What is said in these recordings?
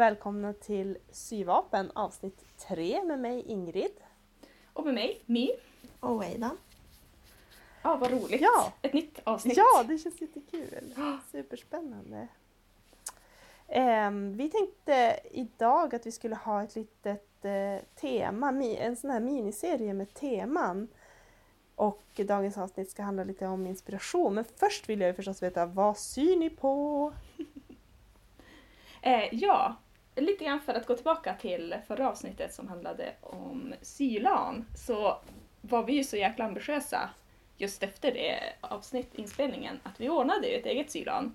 Välkomna till Syvapen avsnitt 3 med mig Ingrid. Och med mig, My. Och Aidan. Ja, vad roligt. Ja. Ett nytt avsnitt. Ja, det känns jättekul. Superspännande. Ehm, vi tänkte idag att vi skulle ha ett litet eh, tema, en sån här miniserie med teman. Och dagens avsnitt ska handla lite om inspiration. Men först vill jag ju förstås veta, vad syr ni på? Eh, ja, lite grann för att gå tillbaka till förra avsnittet som handlade om sylan så var vi ju så jäkla ambitiösa just efter det avsnitt, inspelningen, att vi ordnade ju ett eget sylan.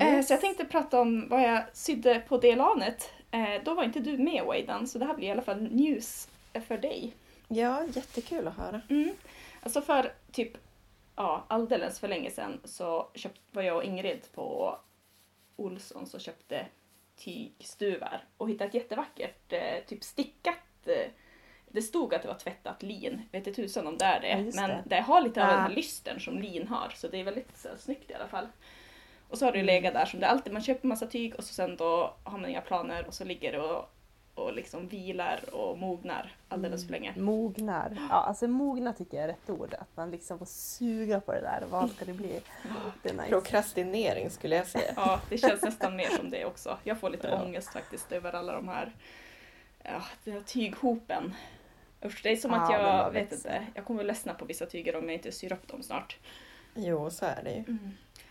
Eh, så jag tänkte prata om vad jag sydde på det lanet. Eh, då var inte du med Waidan, så det här blir i alla fall news för dig. Ja, jättekul att höra. Mm. Alltså för typ ja, alldeles för länge sedan så köpt, var jag och Ingrid på Olssons och köpte tygstuvar och hittade ett jättevackert eh, typ stickat eh, det stod att det var tvättat lin, vet inte tusan om det är det. Ja, men det. det. har lite av den här lystern som lin har så det är väldigt så, här, snyggt i alla fall. Och så har det ju Mm. legat där som det alltid, man köper massa tyg och så sen då har man inga planer och så ligger det och, och liksom vilar och mognar alldeles för länge. Mognar. Ja, alltså mogna tycker jag är rätt ord. Att man liksom får suga på det där. Vad ska det bli? Det nice. Prokrastinering skulle jag säga. Ja, det känns nästan mer som det också. Jag får lite Ja. ångest faktiskt över alla de här, ja, den här tyghopen. Usch, det är som att Ja, den jag, vet inte, jag kommer att ledsna på vissa tyger om jag inte syr upp dem snart. Jo, så är det ju. Ja.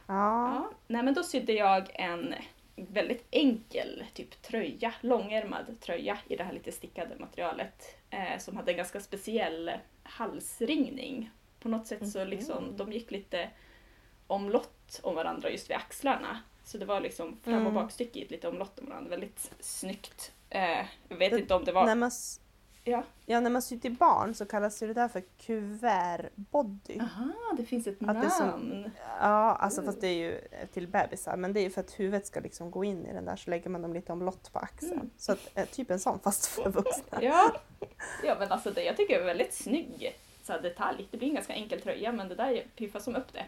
Ja, nej men då sydde jag en väldigt enkel typ tröja, långärmad tröja i det här lite stickade materialet eh, som hade en ganska speciell halsringning. På något sätt så liksom, de gick lite omlott om varandra just vid axlarna. Så det var liksom fram och Mm. bakstycke gick lite omlott om varandra, väldigt snyggt. Eh, jag vet Det- inte om det var... Ja. ja, när man syr till barn så kallas det där för kuvertbody. Aha, det finns ett Att är som- namn. Ja, alltså fast det är ju till bebisar. Men det är ju för att huvudet ska liksom gå in i den där så lägger man dem lite omlott på axeln. Mm. Så att, eh, typ en sån fast för vuxna. Ja, ja men alltså det, jag tycker är väldigt snygg så här, detalj. Det blir en ganska enkel tröja men det där piffar som upp det.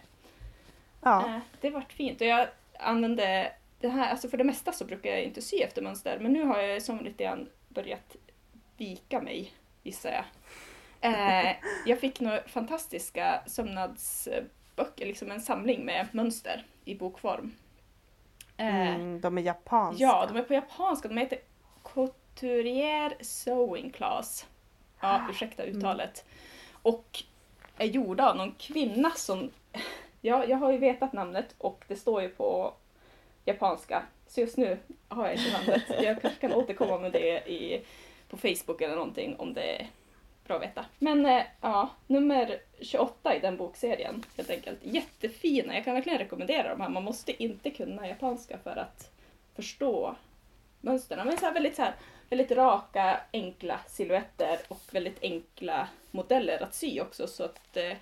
Ja. Eh, det vart fint och jag använde det här, alltså för det mesta så brukar jag inte sy efter mönster men nu har jag som lite grann börjat vika mig gissar jag. Eh, jag fick några fantastiska sömnadsböcker, liksom en samling med mönster i bokform. Eh, Mm, de är japanska. Ja, de är på japanska. De heter Couturier Sewing Class. Ja, ursäkta uttalet. Och är gjorda av någon kvinna som... Ja, jag har ju vetat namnet och det står ju på japanska. Så just nu har jag inte namnet. Jag kanske kan återkomma med det i, på Facebook eller någonting om det är bra att veta. Men eh, ja, nummer 28 i den bokserien helt enkelt. Jättefina. Jag kan verkligen rekommendera de här. Man måste inte kunna japanska för att förstå mönstren. Men så här väldigt, så här, väldigt raka, enkla silhuetter och väldigt enkla modeller att sy också. Så att, eh,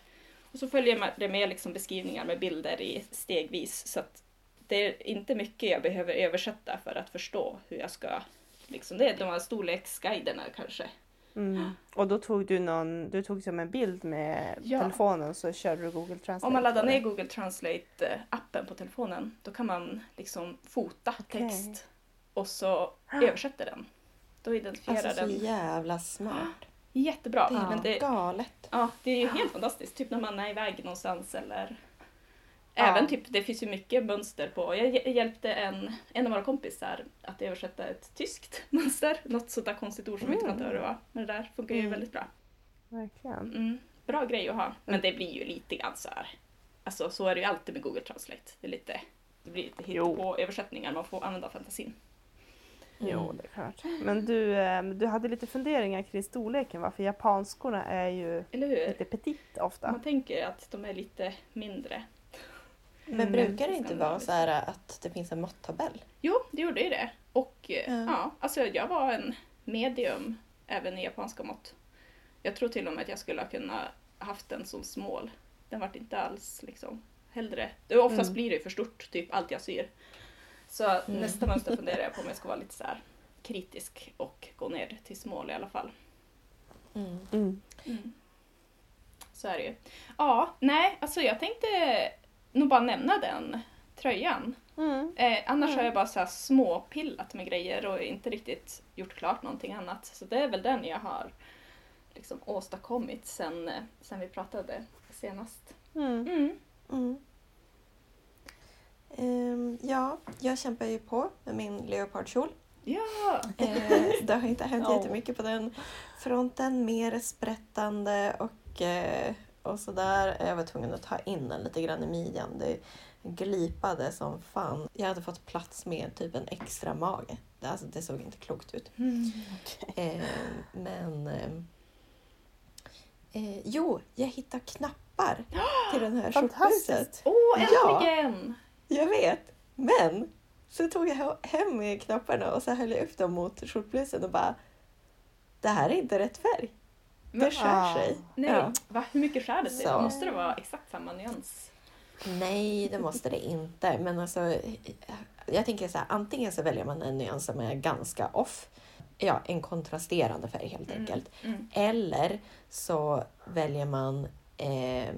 och så följer man det med liksom beskrivningar med bilder i stegvis. Så att det är inte mycket jag behöver översätta för att förstå hur jag ska... Liksom det är de här storleksguiderna kanske. Mm. Och då tog du någon, du tog som en bild med Ja. telefonen så körde du Google Translate. Om man laddar ner Google Translate-appen på telefonen då kan man liksom fota Okej. text och så översätter den. Då identifierar Alltså så den. jävla smart. Jättebra. Det är Men det, galet. ja, det är ju helt fantastiskt. Typ när man är iväg någonstans eller. Även typ, det finns ju mycket mönster på. Jag hj- hjälpte en, en av våra kompisar att översätta ett tyskt mönster. Något sånt där konstigt ord som vi inte Mm. kan vad det var. Men det där funkar ju Mm. väldigt bra. Verkligen. Mm, bra grej att ha. Men det blir ju lite grann så här. Alltså så är det ju alltid med Google Translate. Det, är lite, det blir lite Jo. på översättningar. Man får använda fantasin. Jo, Mm. det är klart. Men du, eh, du hade lite funderingar kring storleken va? För japanskorna är ju lite petit ofta. Man tänker att de är lite mindre. Men Mm. brukar det inte vara så här att det finns en måttabell? Jo, det gjorde ju det. Och eh, Ja. alltså jag var en medium även i japanska mått. Jag tror till och med att jag skulle ha kunnat haft den som smål. Den vart inte alls liksom hellre. Det, oftast Mm. blir det ju för stort, typ allt jag syr. Så nästa mönster funderar jag på om jag ska vara lite så här kritisk och gå ner till smål i alla fall. Mm. Mm. Mm. Så är det ju. Ja, nej, alltså jag tänkte nog bara nämna den tröjan. Mm. Eh, annars Mm. har jag bara så här småpillat med grejer och inte riktigt gjort klart någonting annat. Så det är väl den jag har liksom åstadkommit sen, eh, sen vi pratade senast. Mm. Ehm, ja, jag kämpar ju på med min leopardkjol. Ja! Eh, det har inte hänt Ja. jättemycket på den fronten. Mer sprättande och, eh, och sådär. Jag var tvungen att ta in den lite grann i midjan. Det glipade som fan. Jag hade fått plats med typ en extra mage. Det, alltså, det såg inte klokt ut. Mm. Eh, men... Eh, eh, jo, jag hittade knappar till den här. Fantastiskt! Åh, Ja. äntligen! Jag vet, men så tog jag hem knapparna och så höll jag upp dem mot skjortblusen och bara Det här är inte rätt färg. Det Men- skär Ah. sig. Nej, Ja. va? Hur mycket skär det sig? Så. Måste det vara exakt samma nyans? Nej, det måste det inte. Men alltså, jag tänker så här, antingen så väljer man en nyans som är ganska off. Ja, en kontrasterande färg helt Mm. enkelt. Mm. Eller så väljer man eh,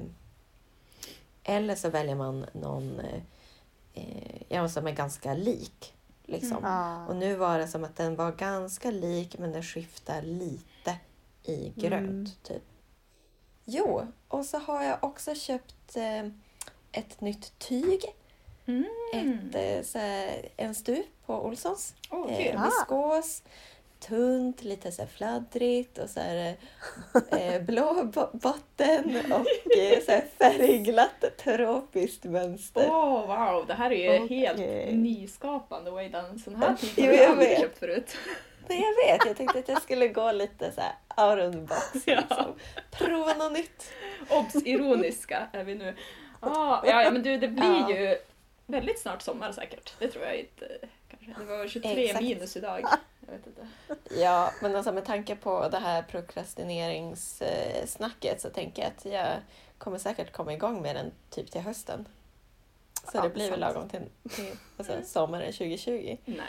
Eller så väljer man någon eh, ja, som är ganska lik. Liksom. Mm. Och nu var det som att den var ganska lik men den skiftar lite i grönt. Mm. typ. Jo, och så har jag också köpt eh, ett nytt tyg. Mm. Ett, eh, så här, en stup på Olssons. Kul. Eh, viskos. Tunt, lite så fladdrigt och så här, eh, blå bo- botten och eh, så här färgglatt tropiskt mönster. Åh wow, det här är ju Okej. helt nyskapande. Wait, en sån här Jo, har jag aldrig köpt förut. Nej, jag vet. Jag tänkte att jag skulle gå lite så här out of the box. Ja. Liksom. Prova något nytt. Obs! Ironiska är vi nu. Ah, ja, ja, men du, det blir Ja. ju väldigt snart sommar säkert. Det tror jag inte. Kanske. Det var 23 Exakt. minus idag. Jag vet inte. Ja, men alltså med tanke på det här prokrastineringssnacket så tänker jag att jag kommer säkert komma igång med den typ till hösten. Så Ja, det blir väl lagom till, till alltså, sommaren 2020. Nice.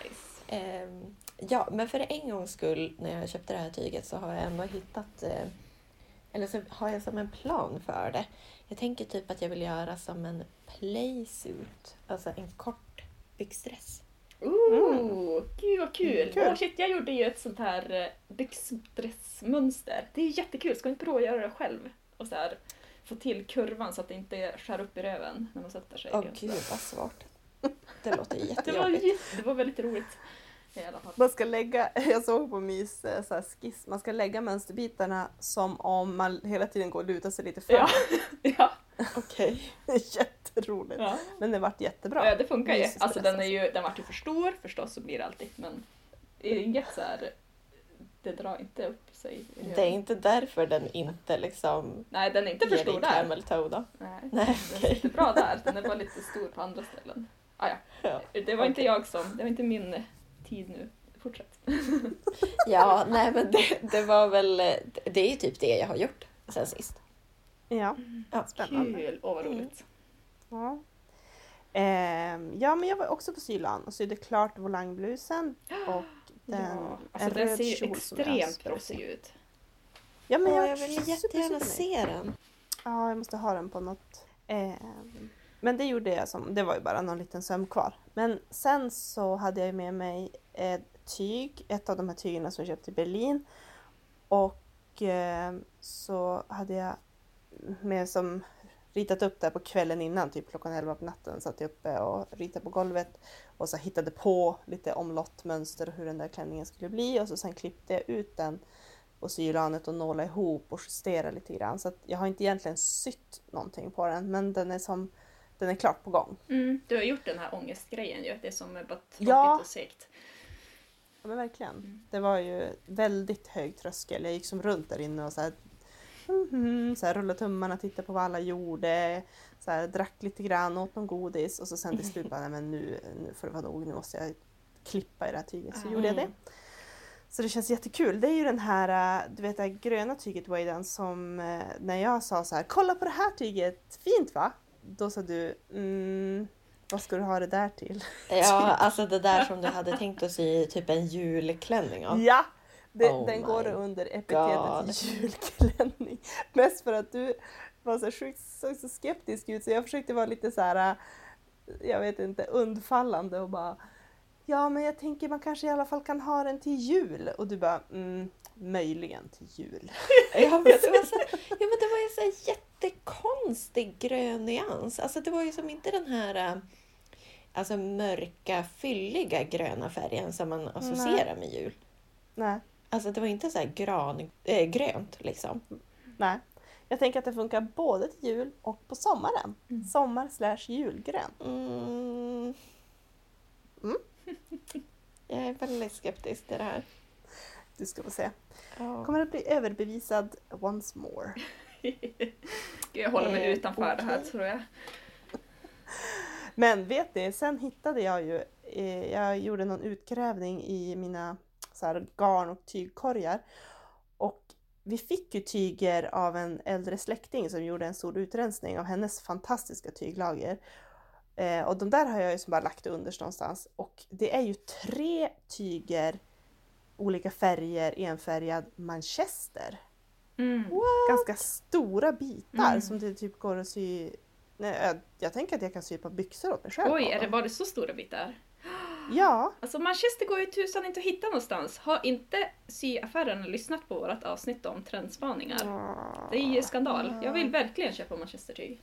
Ehm, ja, men för en gångs skull när jag köpte det här tyget så har jag ändå hittat, eh, eller så har jag som en plan för det. Jag tänker typ att jag vill göra som en playsuit, alltså en kort byxdress. Ooh, gud vad kul! Mm, kul. Åh, shit, jag gjorde ju ett sånt här eh, byxdressmönster. Det är jättekul, ska vi inte prova att göra det själv? Och så här, få till kurvan så att det inte skär upp i röven när man sätter sig. Åh Och så. gud vad svårt. Det låter ju det, var, jättejobbigt. jätte- det var väldigt roligt. I alla fall. Man ska lägga, jag såg på Mys eh, så här skiss, man ska lägga mönsterbitarna som om man hela tiden går och lutar sig lite fram. Ja, ja, Okej. Det är jätteroligt. ja. Men det vart jättebra. ja, det funkar ju. Alltså den, är ju, den vart ju för stor förstås, så blir det alltid. Men det är inget så här, det drar inte upp sig. Det är inte därför den inte liksom Nej, den är inte för stor där. Nej, Nej, den okej. sitter bra där. Den är bara lite stor på andra ställen. Ah, ja. Ja. Det var inte jag som, det var inte min tid nu. Fortsätt. Ja, nej men det, det var väl, det är ju typ det jag har gjort sen sist. Ja, Ja. spännande. Kul, åh vad Mm. roligt. Ja. Ehm, ja, men jag var också på Sylan och sydde klart volangblusen och den, Ja, en alltså den röd ser ju kjol jag extremt proffsig ut. Ja, men Åh, jag, jag vill jättegärna se den. Ja, jag måste ha den på något. Ehm, men det gjorde jag som, det var ju bara någon liten söm kvar. Men sen så hade jag med mig ett tyg, ett av de här tygerna som jag köpte i Berlin. Och eh, så hade jag med som ritat upp det på kvällen innan, typ klockan 11 på natten. Satt jag uppe och ritade på golvet och så hittade på lite omlottmönster och hur den där klänningen skulle bli och så sen klippte jag ut den på sylanet och nåla ihop och justera lite grann. Så att jag har inte egentligen sytt någonting på den men den är som den är klart på gång. Mm, du har gjort den här ångestgrejen ju, det som är bara tråkigt Ja. och segt. Ja men verkligen. Mm. Det var ju väldigt hög tröskel. Jag gick som runt där inne och så här, mhm, så här rullade tummarna, tittade på vad alla gjorde, så här, drack lite grann, åt någon godis och så sen till slut bara, nej men nu, nu får det vara nog, nu måste jag klippa i det här tyget. Så Ah. gjorde jag det. Så det känns jättekul. Det är ju den här, du vet det här gröna tyget Wayden som äh, när jag sa så här, kolla på det här tyget, fint va? Då sa du, mm, vad ska du ha det där till? Ja, alltså det där som du hade tänkt att sy typ en julklänning av. Ja! Det, Oh den går under God. epitetet julklänning. Mest för att du var så sjukt så, så skeptisk ut så jag försökte vara lite så här. jag vet inte, undfallande och bara Ja men jag tänker man kanske i alla fall kan ha den till jul och du bara mm, möjligen till jul. Ja men det var, så, ja, men det var ju så här jättekonstig grön nyans. Alltså det var ju som inte den här äh, alltså, mörka, fylliga gröna färgen som man associerar med jul. Nej, Alltså det var inte så här gran, äh, grönt liksom. nej. Jag tänker att det funkar både till jul och på sommaren. Mm. Sommar slash julgrön. Mm. Mm. Jag är väldigt skeptisk till det här. Du ska få se. Ja. Kommer att bli överbevisad once more. Jag håller mig Eh, utanför det här tror jag. Men vet ni, sen hittade jag ju, eh, jag gjorde någon utgrävning i mina så här, garn och tygkorgar. Och vi fick ju tyger av en äldre släkting som gjorde en stor utrensning av hennes fantastiska tyglager. Eh, och de där har jag ju som bara lagt underst någonstans. Och det är ju tre tyger, olika färger, enfärgad manchester. Mm. Ganska stora bitar Mm. som det typ går att sy Nej, jag, jag tänker att jag kan sy par byxor åt mig själv. Oj, på är det, var det så stora bitar? Ja, Alltså Manchester går ju tusan inte att hitta någonstans. Har inte syaffärerna lyssnat på vårt avsnitt om trendspaningar? Det är ju skandal. Jag vill verkligen köpa Manchestertyg.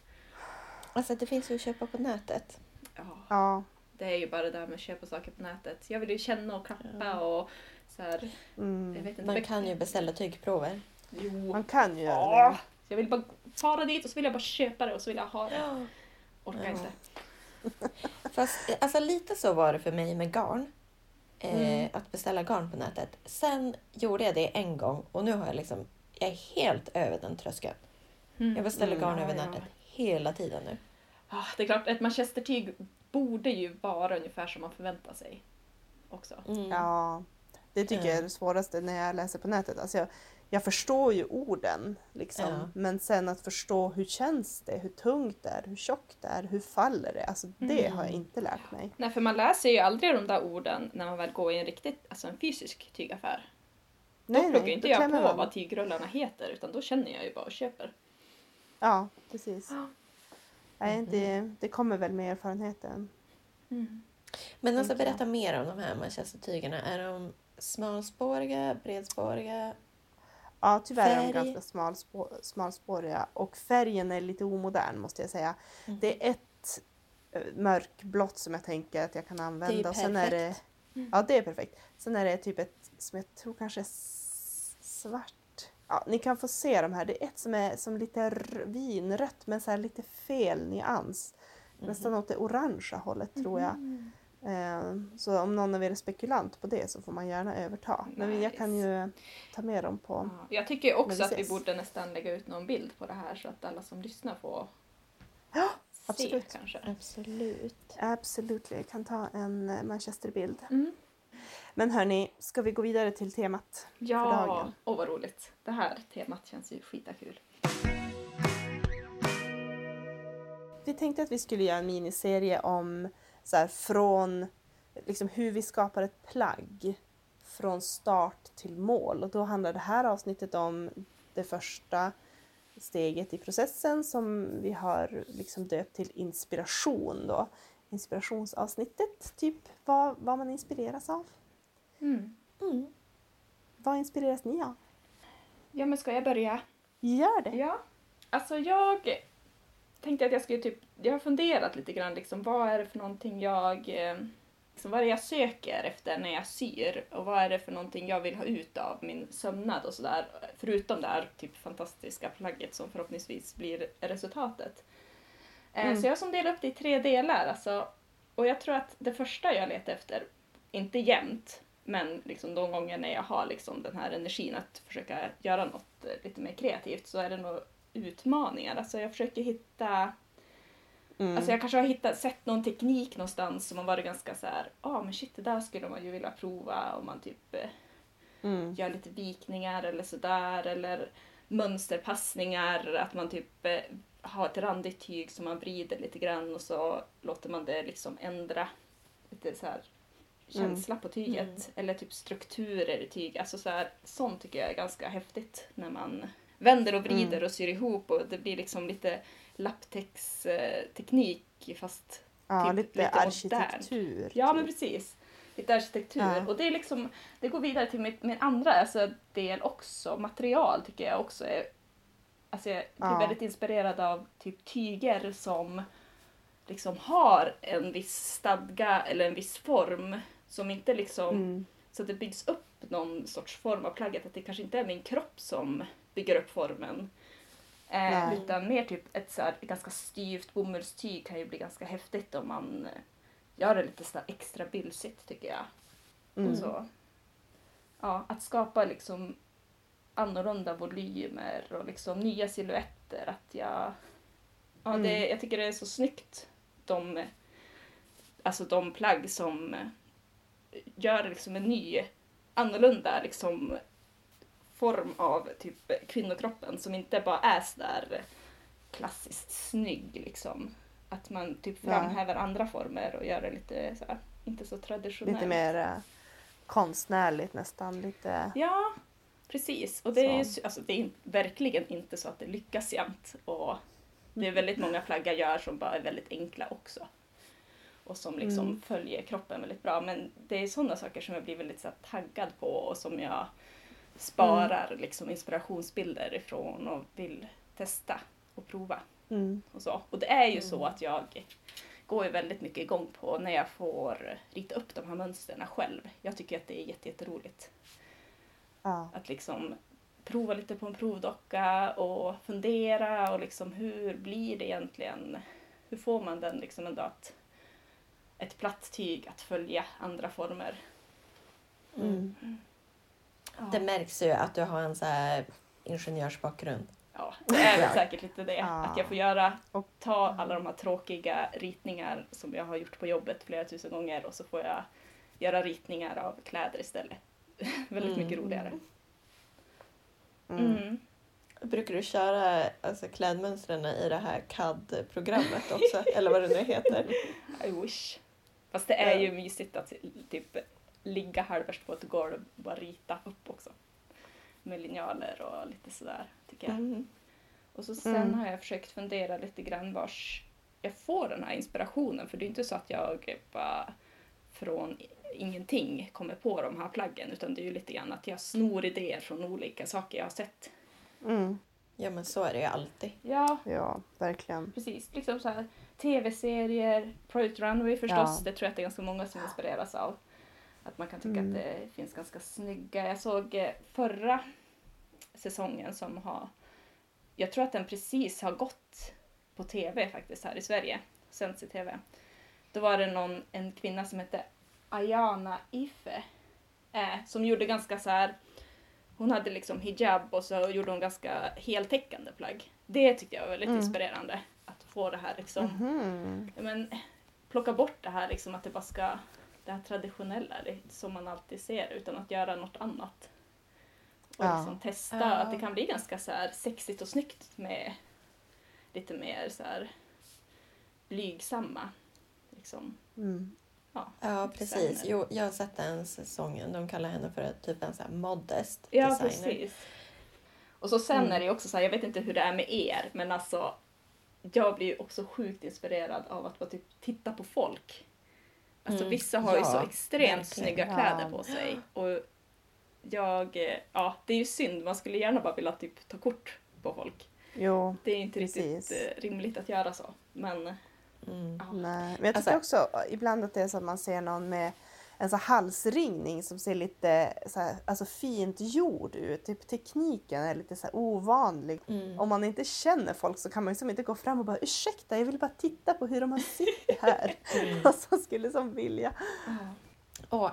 Alltså det finns ju att köpa på nätet. Ja, Ja, det är ju bara det där med att köpa saker på nätet. Jag vill ju känna och klappa och så här. Jag mm. vet inte. Man kan ju beställa tygprover. Jo. man kan ju göra Ja. det. Jag vill bara fara dit och så vill jag bara köpa det och så vill jag ha det. Orkar Ja. inte. Fast alltså, lite så var det för mig med garn. Eh, Mm. Att beställa garn på nätet. Sen gjorde jag det en gång och nu har jag liksom, jag är helt över den tröskeln. Mm. Jag beställer Mm, garn ja, över ja. nätet hela tiden nu. Ah, det är klart, ett manchestertyg borde ju vara ungefär som man förväntar sig. Också. Mm. Ja, det tycker jag är Ja. det svåraste när jag läser på nätet. Alltså jag, jag förstår ju orden, liksom. Ja. men sen att förstå hur känns det, hur tungt det är, hur tjockt det är, hur faller det? Alltså det Mm. har jag inte lärt mig. Nej, för man läser ju aldrig de där orden när man väl går i en riktigt, alltså en fysisk tygaffär. Då pluggar inte då jag på man. vad tygrullarna heter utan då känner jag ju bara och köper. Ja, precis. Nej, det, det kommer väl med erfarenheten. Men alltså berätta mer om de här manchestertygerna. Är de smalspåriga, bredspåriga? Ja, tyvärr är de Färg. ganska smalspå, smalspåriga och färgen är lite omodern måste jag säga. Mm. Det är ett eh, mörkblått som jag tänker att jag kan använda. och sen är det, perfekt. ja, det är perfekt. Sen är det typ ett som jag tror kanske är svart. Ja, ni kan få se de här. Det är ett som är som lite vinrött men så lite fel nyans. Nästan åt det orangea hållet tror jag. Eh, Så om någon av er är spekulant på det så får man gärna överta. Men jag kan ju ta med dem på... Ja. Jag tycker också att vi borde nästan lägga ut någon bild på det här så att alla som lyssnar får Ja, se absolut. kanske. Absolut. Absolut, jag kan ta en eh, Manchesterbild. Mm. Men hörni, ska vi gå vidare till temat? för Ja, dagen? åh vad roligt. Det här temat känns ju skitakul. Vi tänkte att vi skulle göra en miniserie om så här, från liksom, hur vi skapar ett plagg från start till mål. Och då handlar det här avsnittet om det första steget i processen som vi har liksom döpt till inspiration. Då. Inspirationsavsnittet, typ vad, vad man inspireras av. Mm. Mm. Vad inspireras ni av? Ja, men ska jag börja? Gör det! Ja, alltså jag tänkte att jag skulle typ, jag har funderat lite grann liksom, vad är det för någonting jag, eh, liksom, vad är det jag söker efter när jag syr och vad är det för någonting jag vill ha ut av min sömnad och sådär, förutom det här typ fantastiska plagget som förhoppningsvis blir resultatet. Eh, Mm. Så jag har som delat upp det i tre delar, alltså, och jag tror att det första jag letar efter, inte jämt, men liksom de gånger när jag har liksom den här energin att försöka göra något eh, lite mer kreativt så är det nog utmaningar. Alltså jag försöker hitta, Mm. alltså jag kanske har hittat, sett någon teknik någonstans som har varit ganska så här, ja ah, men shit det där skulle man ju vilja prova om man typ eh, mm. gör lite vikningar eller sådär eller mönsterpassningar, att man typ eh, har ett randigt tyg som man vrider lite grann och så låter man det liksom ändra lite så här känsla på tyget Mm. eller typ strukturer i tyg. Alltså så här, sånt tycker jag är ganska häftigt när man vänder och vrider Mm. och syr ihop och det blir liksom lite lapptäcksteknik fast Ja, typ lite, lite arkitektur. Ja, men typ. precis. Lite arkitektur. Ja. Och det är liksom, det går vidare till mitt, min andra alltså, del också. Material tycker jag också är... Alltså jag blir Ja. väldigt inspirerad av typ tyger som liksom har en viss stadga eller en viss form. Som inte liksom... Mm. Så att det byggs upp någon sorts form av plagget. Att det kanske inte är min kropp som bygger upp formen. Eh, utan mer typ ett så här, ganska styvt bomullstyg kan ju bli ganska häftigt om man eh, gör det lite så extra bylsigt tycker jag. Mm. Så, ja, att skapa liksom annorlunda volymer och liksom nya silhuetter. Att jag, ja, det, Mm. jag tycker det är så snyggt de, alltså de plagg som gör liksom en ny, annorlunda liksom form av typ kvinnokroppen som inte bara är sådär klassiskt snygg liksom. Att man typ framhäver andra former och gör det lite så här, inte så traditionellt. Lite mer eh, konstnärligt nästan. Lite... Ja, precis. Och det är, ju Så. alltså, det är verkligen inte så att det lyckas jämt. Och det är väldigt många plagg jag gör som bara är väldigt enkla också. Och som liksom Mm. följer kroppen väldigt bra. Men det är sådana saker som jag blir väldigt så här, taggad på och som jag sparar liksom, inspirationsbilder ifrån och vill testa och prova. Mm. Och, så. och det är ju så att jag går ju väldigt mycket igång på när jag får rita upp de här mönstren själv. Jag tycker att det är jätte- jätteroligt. Ja. Att liksom prova lite på en provdocka och fundera och liksom hur blir det egentligen? Hur får man den liksom ändå att ett platt tyg att följa andra former? Mm. Ja, Det märks ju att du har en så här ingenjörsbakgrund. ja det är väl säkert lite det. Ja. Att jag får göra, Och- ta alla de här tråkiga ritningar som jag har gjort på jobbet flera tusen gånger och så får jag göra ritningar av kläder istället. Väldigt Mm. mycket roligare. Mm. Mm. Brukar du köra alltså, klädmönstren i det här CAD-programmet också? Eller vad det nu heter? I wish. Fast det är ju mysigt att typ ligga halvvägs på ett golv och bara rita upp också. Med linjaler och lite sådär tycker jag. Mm. Och så sen Mm. har jag försökt fundera lite grann vars jag får den här inspirationen. För det är inte så att jag bara från ingenting kommer på de här plaggen. Utan det är ju lite grann att jag snor idéer från olika saker jag har sett. Mm. Ja men så är det ju alltid. Ja, Ja, verkligen. precis. Liksom så här tv-serier, Project Runway förstås. Ja. Det tror jag att det är ganska många som inspireras av. Att man kan tycka Mm. att det finns ganska snygga. Jag såg eh, förra säsongen som har... Jag tror att den precis har gått på tv faktiskt här i Sverige. Sänds i tv. Då var det någon, en kvinna som hette Ayana Ife. Eh, som gjorde ganska så här... Hon hade liksom hijab och så gjorde hon ganska heltäckande plagg. Det tyckte jag var väldigt Mm. inspirerande. Att få det här liksom Mhm. ja, men, plocka bort det här liksom att det bara ska, det här traditionella det, som man alltid ser utan att göra något annat. Och Ja. liksom testa Ja. att det kan bli ganska så här sexigt och snyggt med lite mer så här blygsamma. Liksom. Mm. Ja, Ja precis. Jo, jag har sett den säsongen. De kallar henne för typ en så här modest ja designer. precis. Och så sen Mm. är det också så här, jag vet inte hur det är med er, men alltså jag blir ju också sjukt inspirerad av att bara typ titta på folk. Alltså Mm. vissa har ju Ja, så extremt verkligen. snygga kläder på sig. Och jag, eh, ja det är ju synd, man skulle gärna bara vilja typ ta kort på folk. Jo, Det är inte Precis. riktigt eh, rimligt att göra så. Men Mm. ja. nej. Men jag Alltså- tycker också ibland att det är så att man ser någon med en så halsringning som ser lite så här, alltså fint gjord ut. Typ tekniken är lite så ovanlig. Mm. Om man inte känner folk så kan man liksom inte gå fram och bara ursäkta jag vill bara titta på hur de har sytt här. Mm. Och så skulle som vilja. Och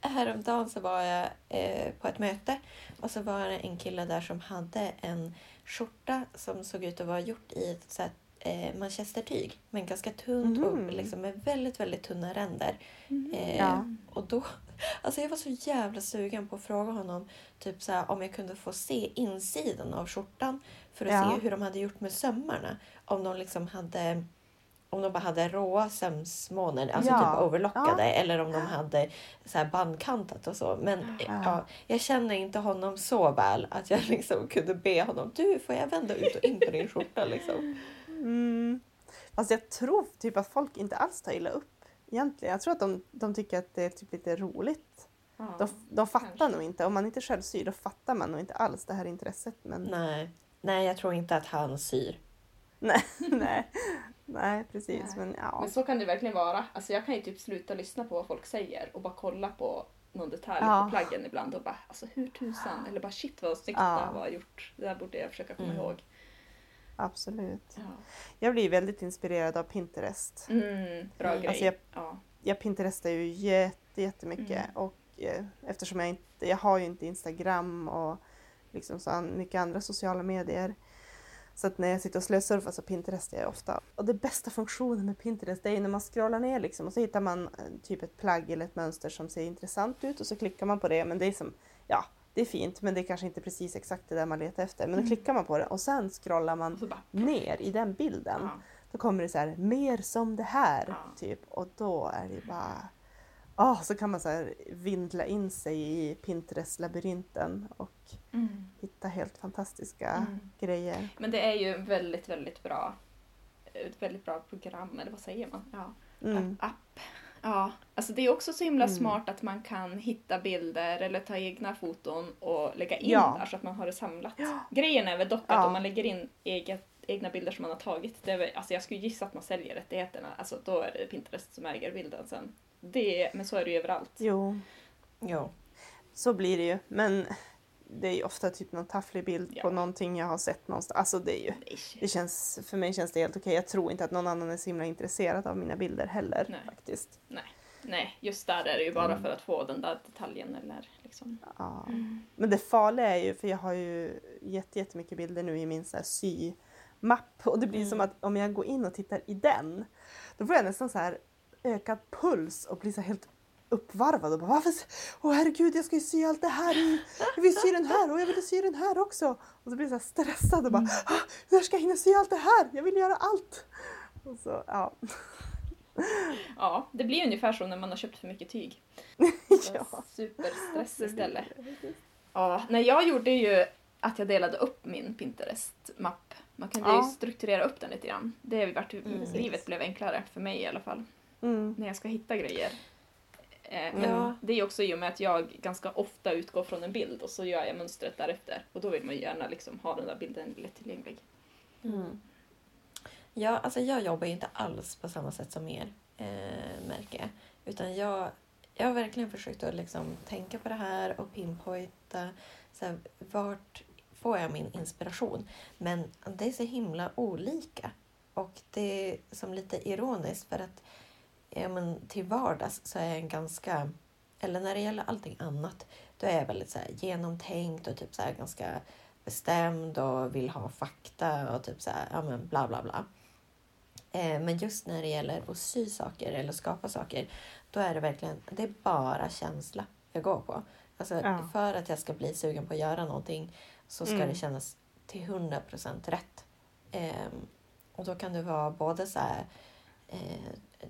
häromdagen så var jag eh, på ett möte och så var det en kille där som hade en skjorta som såg ut att vara gjort i ett så här, eh, manchestertyg. Men ganska tunt Mhm. och liksom med väldigt, väldigt tunna ränder. Eh, Ja. Och då, alltså jag var så jävla sugen på att fråga honom typ så här, om jag kunde få se insidan av skjortan för att Ja. se hur de hade gjort med sömmarna. Om de liksom hade om de bara hade råa sömsmåner, alltså Ja. typ overlockade, Ja. eller om de hade så här bandkantat och så. Men Ja. ja, jag känner inte honom så väl att jag liksom kunde be honom, du får jag vända ut och in på din skjorta liksom. Mm. Fast jag tror typ att folk inte alls tar illa upp egentligen. Jag tror att de, de tycker att det är typ lite roligt. Ja. De, de fattar kanske. nog inte, om man inte själv syr då fattar man nog inte alls det här intresset. Men Nej. Nej, jag tror inte att han syr. nej, nej, nej precis. Nej. Men ja. Men så kan det verkligen vara. Alltså jag kan ju typ sluta lyssna på vad folk säger och bara kolla på någon detalj Ja. på plaggen ibland och bara alltså hur tusan eller bara shit vad snyggt Ja. det var gjort. Det där borde jag försöka komma Mm. ihåg. Absolut. Ja. Jag blir väldigt inspirerad av Pinterest. Mm, bra Mm. grej. Alltså jag- ja. Jag Pinterestar ju jätte, jättemycket Mm. och eh, eftersom jag inte, jag har ju inte Instagram och liksom så an, mycket andra sociala medier. Så att när jag sitter och slösurfar så Pinterestar jag ofta. Och det bästa funktionen med Pinterest är när man scrollar ner liksom och så hittar man eh, typ ett plagg eller ett mönster som ser intressant ut och så klickar man på det men det är som, ja det är fint men det är kanske inte precis exakt det där man letar efter. Men då Mm. klickar man på det och sen scrollar man bara, ner i den bilden. ja. Då kommer det så här, mer som det här, Ja. typ. Och då är det bara... Ah, så kan man så här vindla in sig i Pinterest-labyrinten och Mm. hitta helt fantastiska Mm. grejer. Men det är ju väldigt, väldigt bra. Ett väldigt bra program, eller vad säger man? Ja. Mm. App. Ja, alltså det är också så himla Mm. smart att man kan hitta bilder eller ta egna foton och lägga in Ja. där så att man har det samlat. Grejen är väl dock att Ja. om man lägger in eget, egna bilder som man har tagit, det är väl, alltså jag skulle gissa att man säljer rättigheterna, alltså då är det Pinterest som äger bilden sen. Det, men så är det ju överallt. Jo, Jo. så blir det ju. Men det är ju ofta typ någon tafflig bild Ja. på någonting jag har sett någonstans. Alltså det är ju... Nej. Det känns, för mig känns det helt okej. Jag tror inte att någon annan är så himla intresserad av mina bilder heller Nej. faktiskt. Nej, just där är det ju bara Mm. för att få den där detaljen eller liksom. Ja. Mm. Men det farliga är ju, för jag har ju jätte, jättemycket bilder nu i min så här symapp och det blir Mm. som att om jag går in och tittar i den, då får jag nästan så här ökad puls och blir så helt uppvarvad och bara varför, åh herregud jag ska ju sy allt det här i, jag vill sy den här och jag vill sy den här också. Och så blir jag så stressad och bara, ah, när ska jag hinna sy allt det här? Jag vill göra allt! Och så, ja. Ja, det blir ungefär så när man har köpt för mycket tyg. ja. Superstress istället. Ja, nej, jag gjorde ju att jag delade upp min Pinterest-mapp. Man kunde Ja. ju strukturera upp den lite grann. Det har varit Mm. livet blev enklare för mig i alla fall. Mm. När jag ska hitta grejer. Eh, men Ja. det är också i och med att jag ganska ofta utgår från en bild och så gör jag mönstret därefter. Och då vill man gärna liksom ha den där bilden lättillgänglig. Mm. Ja, alltså jag jobbar ju inte alls på samma sätt som er, eh, märker jag. Utan jag, jag har verkligen försökt att liksom tänka på det här och pinpointa så här, vart får jag min inspiration. Men det är så himla olika. Och det är som lite ironiskt för att ja, men, till vardags så är jag en ganska, eller när det gäller allting annat, då är jag väldigt så genomtänkt och typ så ganska bestämd och vill ha fakta och typ så här, ja men bla bla bla. Eh, men just när det gäller att sy saker eller skapa saker, då är det verkligen, det är bara känsla jag går på. Alltså Ja. för att jag ska bli sugen på att göra någonting så ska Mm. det kännas till 100% rätt. Ehm, och då kan det vara både så här, eh,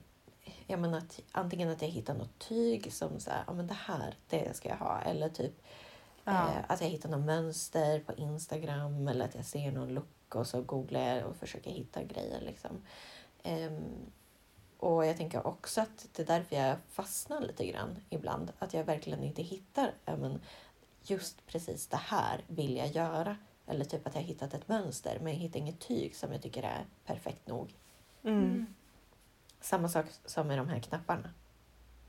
jag menar att antingen att jag hittar något tyg som så här, ja men det här, det ska jag ha. Eller typ Ja. Eh, att jag hittar något mönster på Instagram eller att jag ser någon look och så googlar jag och försöker hitta grejer. Liksom. Ehm, och jag tänker också att det är därför jag fastnar lite grann ibland. Att jag verkligen inte hittar ja, men just precis det här vill jag göra. Eller typ att jag hittat ett mönster men jag hittar inget tyg som jag tycker är perfekt nog. Mm. Samma sak som med de här knapparna.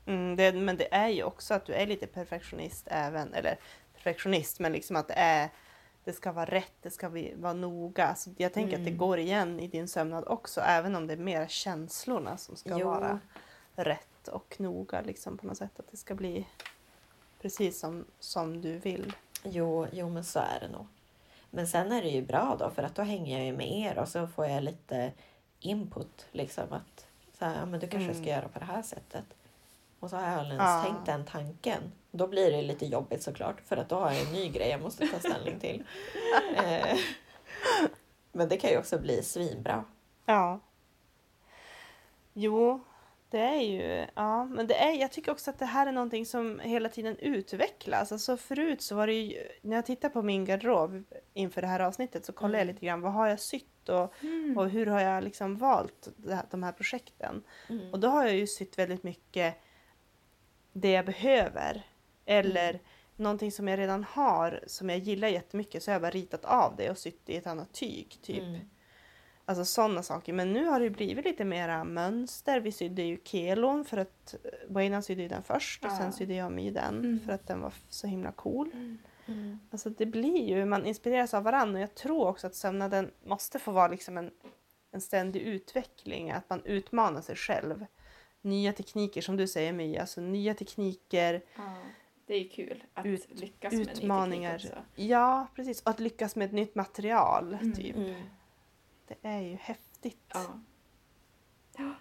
Mm, det, men det är ju också att du är lite perfektionist även, eller perfektionist, men liksom att det är det ska vara rätt, det ska vara noga. Så jag tänker att det Mm. går igen i din sömnad också, även om det är mer känslorna som ska Jo. vara rätt och noga liksom på något sätt. Att det ska bli precis som, som du vill. Jo, jo, men så är det nog. Men sen är det ju bra då, för att då hänger jag ju med er och så får jag lite input. Liksom att så här, ja, men du kanske Mm. ska göra på det här sättet. Och så har jag aldrig ens Ja. tänkt den tanken. Då blir det lite jobbigt såklart, för att då har jag en ny grej jag måste ta ställning till. Eh, men det kan ju också bli svinbra. Ja. Jo, det är ju, ja, men det är, jag tycker också att det här är någonting som hela tiden utvecklas. Alltså förut så var det ju, när jag tittar på min garderob inför det här avsnittet så kollar jag Mm. lite grann, vad har jag sytt och, Mm. och hur har jag liksom valt här, de här projekten. Mm. Och då har jag ju sytt väldigt mycket det jag behöver. Eller Mm. någonting som jag redan har som jag gillar jättemycket så har jag bara ritat av det och sytt i ett annat tyg. Typ. Mm. Alltså sådana saker. Men nu har det blivit lite mera mönster. Vi sydde ju kelon för att Wayne sydde ju den först och Ja. sen sydde jag mig den Mm. för att den var så himla cool. Mm. Alltså det blir ju, man inspireras av varandra och jag tror också att sömnaden måste få vara liksom en, en ständig utveckling. Att man utmanar sig själv. Nya tekniker som du säger My, alltså nya tekniker, Ja, det är kul att Ut- lyckas med ny utmaningar. teknik också. Ja, precis. Och att lyckas med ett nytt material, Mm. typ. Mm. Det är ju häftigt. Ja.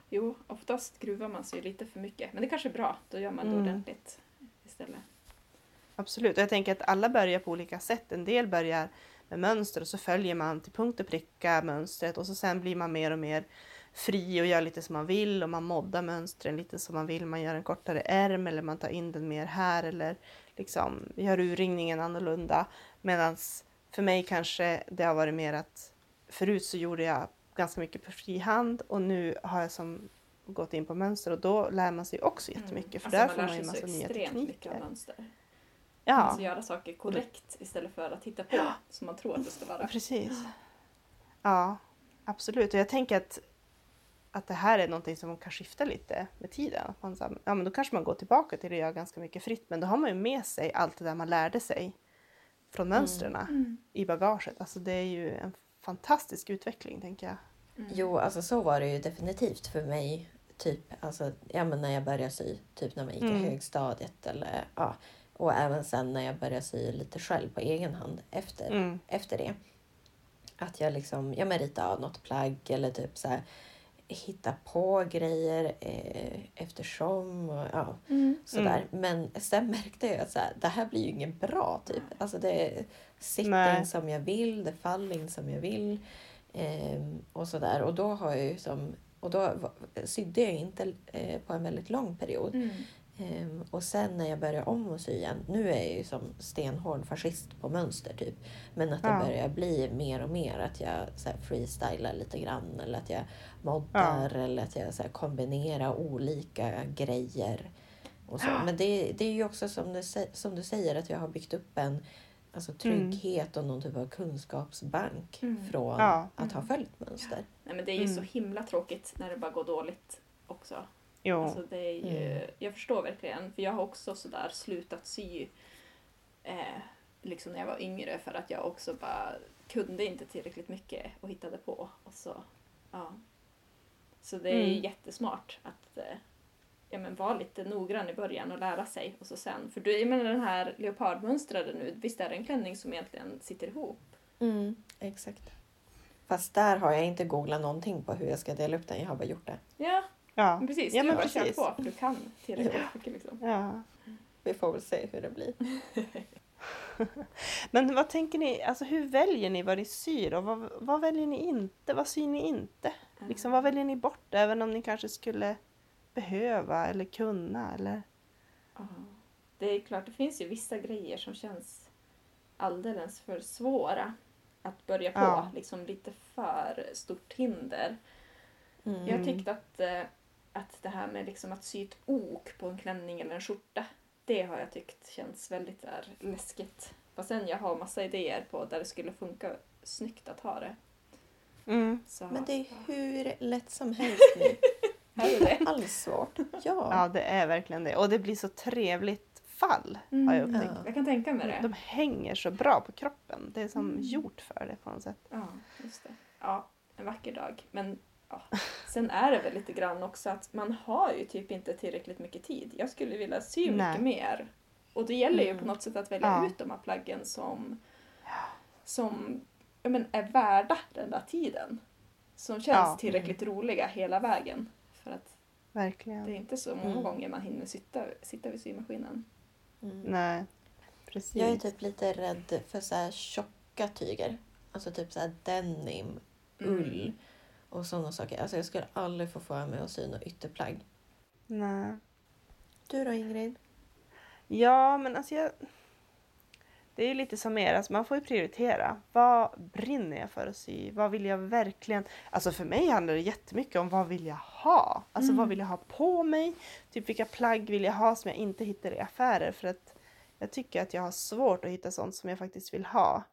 Jo, oftast skruvar man sig lite för mycket. Men det kanske är bra, då gör man det Mm. ordentligt istället. Absolut. Och jag tänker att alla börjar på olika sätt. En del börjar med mönster och så följer man till punkt och pricka mönstret och så sen blir man mer och mer fri och gör lite som man vill och man moddar mönstren lite som man vill. Man gör en kortare ärm eller man tar in den mer här eller liksom gör urringningen annorlunda. Medan för mig kanske det har varit mer att förut så gjorde jag ganska mycket på frihand och nu har jag som gått in på mönster och då lär man sig också jättemycket för där Alltså, får man ju massa nya tekniker. Mönster. Man Ja. måste göra saker korrekt istället för att hitta på som man tror att det ska Ja, vara. precis. Ja, absolut. Och jag tänker att, att det här är någonting som kan skifta lite med tiden. Man, så ja, men då kanske man går tillbaka till att göra ganska mycket fritt, men då har man ju med sig allt det där man lärde sig från mönstren Mm. i bagaget. Alltså det är ju en fantastisk utveckling, tänker jag. Mm. Jo, alltså så var det ju definitivt för mig. Typ alltså, ja, men när jag började sy, typ när man gick Mm. i högstadiet. Eller, ja, och även sen när jag började sy lite själv på egen hand efter, Mm. efter det. Att jag liksom, ja men ritade av något plagg eller typ så här hitta på grejer eh, eftersom och ja, Mm. sådär. Men sen märkte jag att så här, det här blir ju ingen bra typ. Alltså det sitting Nej. som jag vill, det är falling som jag vill. Ehm, och sådär. Och då har jag ju som, och då sydde jag inte eh, på en väldigt lång period. Mm. Ehm, och sen när jag började om att sy igen, nu är jag ju som stenhård fascist på mönster typ. Men att det Ja. börjar bli mer och mer att jag så här, freestylar lite grann eller att jag moddar eller att jag så här, kombinerar olika grejer. Och så. Men det, det är ju också som du, som du säger att jag har byggt upp en alltså, trygghet och någon typ av kunskapsbank Mm. från Ja. att ha följt mönster. Nej, men det är ju Mm. så himla tråkigt när det bara går dåligt också. Jo. Alltså det är ju, Mm. Jag förstår verkligen, för jag har också sådär slutat sy eh, liksom när jag var yngre för att jag också bara kunde inte tillräckligt mycket och hittade på. Och så, ja. så det är Mm. jättesmart att eh, ja, men vara lite noggrann i början och lära sig. Och så sen, för du, jag menar den här leopardmönstrade nu, visst är det en klänning som egentligen sitter ihop? Mm, exakt. Fast där har jag inte googlat någonting på hur jag ska dela upp den. Jag har bara gjort det. Ja, Ja. men precis. Ja, du men kört precis. på, du kan tillräckligt mycket liksom. ja. Vi får väl se hur det blir. Men vad tänker ni, alltså hur väljer ni vad ni syr och vad, vad väljer ni inte? Vad syr ni inte? Liksom, vad väljer ni bort även om ni kanske skulle behöva eller kunna eller? Ja. Det är klart, det finns ju vissa grejer som känns alldeles för svåra att börja på. Ja. Liksom lite för stort hinder. Mm. Jag tyckte att, eh, att det här med liksom att sy ett ok på en klänning eller en skjorta, det har jag tyckt känns väldigt där, läskigt. Fast sen jag har massa idéer på där det skulle funka snyggt att ha det. Mm. Så, Men det är hur lätt som helst nu. Här är det. Alls svårt. Ja. Ja, det är verkligen det. Och det blir så trevligt fall har jag Mm. upptäckt. Ja. Jag kan tänka mig det. De hänger så bra på kroppen. Det är som Mm. gjort för det på något sätt. Ja, just det. Ja, en vacker dag. Men ja. sen är det väl lite grann också att man har ju typ inte tillräckligt mycket tid. Jag skulle vilja sy Nej. mycket mer. Och det gäller ju Mm. på något sätt att välja Ja. ut de här plaggen som, som ja, men är värda den där tiden. Som känns Ja. tillräckligt roliga hela vägen. För att Verkligen. det är inte så många Mm. gånger man hinner sitta, sitta vid symaskinen. Mm. Nej, precis. Jag är typ lite rädd för så här tjocka tyger. Alltså typ så här denim, Mm. ull och sådana saker. Alltså jag skulle aldrig få för mig att sy något ytterplagg. Nej. Du då Ingrid? Ja, men alltså jag... det är lite som er, alltså man får ju prioritera. Vad brinner jag för att sy? Vad vill jag verkligen... Alltså för mig handlar det jättemycket om vad vill jag ha? Alltså Mm. vad vill jag ha på mig? Typ vilka plagg vill jag ha som jag inte hittar i affärer? För att jag tycker att jag har svårt att hitta sånt som jag faktiskt vill ha.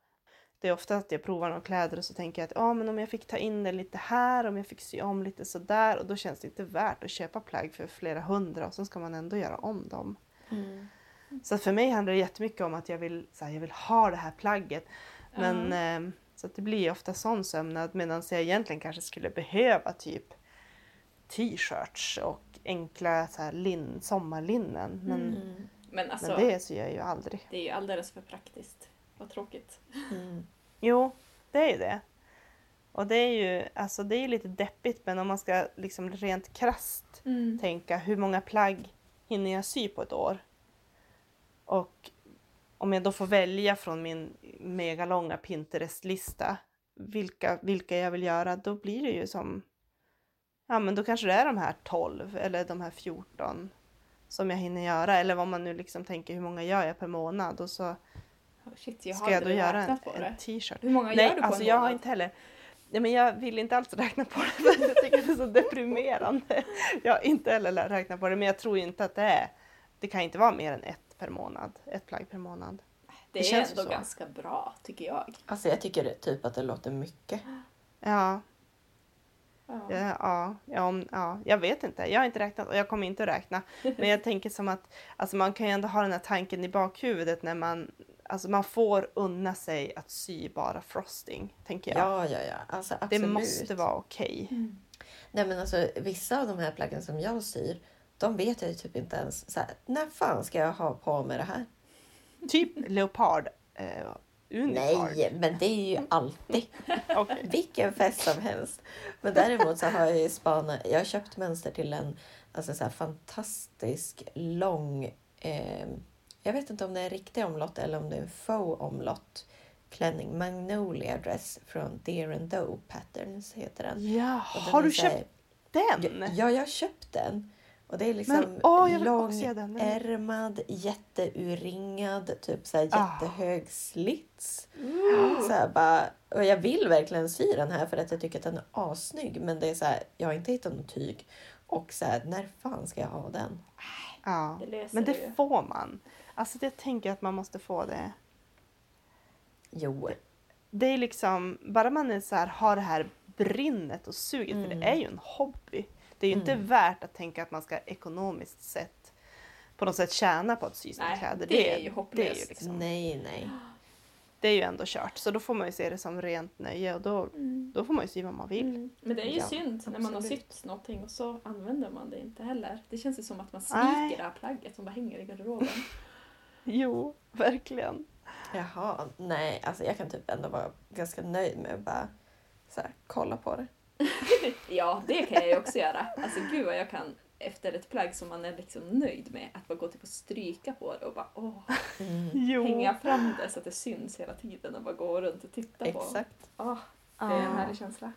Det är ofta att jag provar några kläder och så tänker jag att ah, men om jag fick ta in det lite här, om jag fick sy om lite sådär och då känns det inte värt att köpa plagg för flera hundra och så ska man ändå göra om dem. Mm. Så för mig handlar det jättemycket om att jag vill, så här, jag vill ha det här plagget. Men, eh, så att det blir ofta sån sömnad medan jag egentligen kanske skulle behöva typ t-shirts och enkla så här, lin, sommarlinnen. Men, Mm. Men alltså, men det så gör jag ju aldrig. det är ju alldeles för praktiskt. Vad tråkigt. Mm. Jo, det är ju det. Och det är ju alltså, det är lite deppigt men om man ska liksom rent krasst tänka hur många plagg hinner jag sy på ett år? Och om jag då får välja från min megalånga Pinterest-lista vilka, vilka jag vill göra, då blir det ju som... Ja, men då kanske det är de här 12 eller de här 14 som jag hinner göra. Eller vad man nu liksom tänker, hur många gör jag per månad? Och så Shit, jag har ska jag då göra en, en t-shirt. Hur många gör Nej, du på alltså en jag har inte heller... Nej, men jag vill inte alls räkna på det för jag tycker det är så deprimerande. Jag har inte heller räknat på det men jag tror inte att det är... Det kan inte vara mer än ett per månad. Ett plagg per månad. Det, det är känns ändå så. ganska bra, tycker jag. Alltså jag tycker det, typ att det låter mycket. Ja, Ja. ja, ja, ja, om, ja, jag vet inte. Jag har inte räknat och jag kommer inte att räkna. Men jag tänker som att alltså man kan ju ändå ha den här tanken i bakhuvudet när man... Alltså man får unna sig att sy bara frosting, tänker jag. Ja, ja, ja. Alltså det absolut. måste vara okej. Nej men alltså vissa av de här plaggen som jag syr, de vet jag ju typ inte ens så här, när fan ska jag ha på mig det här? Typ leopard. Eh. Nej, men det är ju alltid Okej. vilken fest som helst. Men däremot så har jag ju spanat, jag har köpt mönster till en alltså så här fantastisk lång, eh, jag vet inte om det är en riktig omlott eller om det är en faux omlott klänning, Magnolia dress från Deer and Doe Patterns heter den. Ja, den har du så här- köpt den? Ja, jag har köpt den. Och det är liksom Men, åh, jag vill också lång se den. Den är- ärmad, jätteurringad, typ så här Ah. jättehög slits. Så här bara, och jag vill verkligen sy den här för att jag tycker att den är assnygg. Men det är så här, jag har inte hittat något tyg. Och så här, när fan ska jag ha den? Ja, Det men det ju. får man. Alltså jag tänker att man måste få det. Jo, Det är liksom, bara man är så här, har det här brinnet och suget, för Mm. det är ju en hobby. Det är ju inte Mm. värt att tänka att man ska ekonomiskt sett på något sätt tjäna på att sy sina kläder. det är ju det är hopplöst. ju, liksom, nej, nej. det är ju ändå kört. Så då får man ju se det som rent nöje och då, Mm. då får man ju sy vad man vill. Men det är ju Ja, synd när man har absolut. sytt någonting och så använder man det inte heller. Det känns ju som att man sviker det här plagget som bara hänger i garderoben. Jo, verkligen. Jaha, nej. Alltså jag kan typ ändå vara ganska nöjd med att bara så här, kolla på det. ja, det kan jag ju också göra. Alltså gud vad jag kan efter ett plagg som man är liksom nöjd med, att bara gå typ och stryka på det och bara åh, Mm. Hänga fram det så att det syns hela tiden och bara gå runt och titta på. Exakt. Åh, det är en härlig känsla.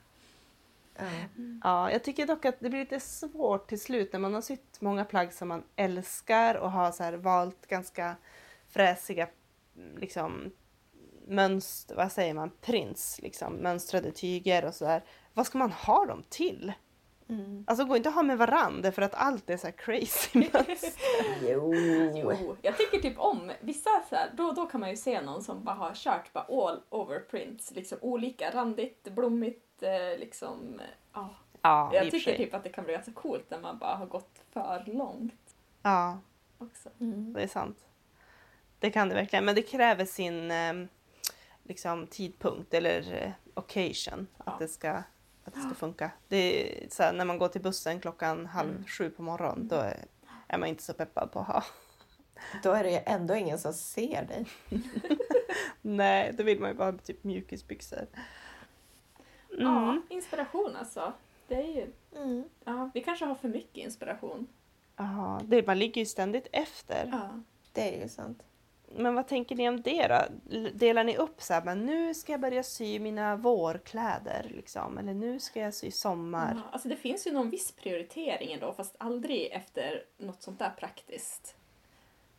Mm. Ja, jag tycker dock att det blir lite svårt till slut när man har sytt många plagg som man älskar och har så här valt ganska fräsiga liksom, mönster, vad säger man, prints, liksom, mönstrade tyger och sådär. Vad ska man ha dem till? Mm. Alltså går inte att ha med varandra för att allt är så här crazy. Jo. Jo, jag tycker typ om vissa så här, då, då kan man ju se någon som bara har kört bara all over prints, liksom olika, randigt, blommigt, eh, liksom. Ja. Ja, Jag tycker typ att det kan bli ganska coolt när man bara har gått för långt Ja, också. Mm. det är sant. Det kan det verkligen, men det kräver sin eh, liksom, tidpunkt eller eh, occasion Ja. att, det ska, att det ska funka. Det är så här, när man går till bussen klockan halv Mm. sju på morgonen då är, är man inte så peppad på att ha. Då är det ändå ingen som ser dig. Nej, då vill man ju bara ha typ mjukisbyxor. Ja, Mm. inspiration alltså. Det är ju, Mm. ja, vi kanske har för mycket inspiration. Ja, det, man ligger ju ständigt efter. Ja. Det är ju sant. Men vad tänker ni om det då? Delar ni upp så här, men nu ska jag börja sy mina vårkläder liksom, eller nu ska jag sy sommar? Ja, alltså det finns ju någon viss prioritering ändå, fast aldrig efter något sånt där praktiskt.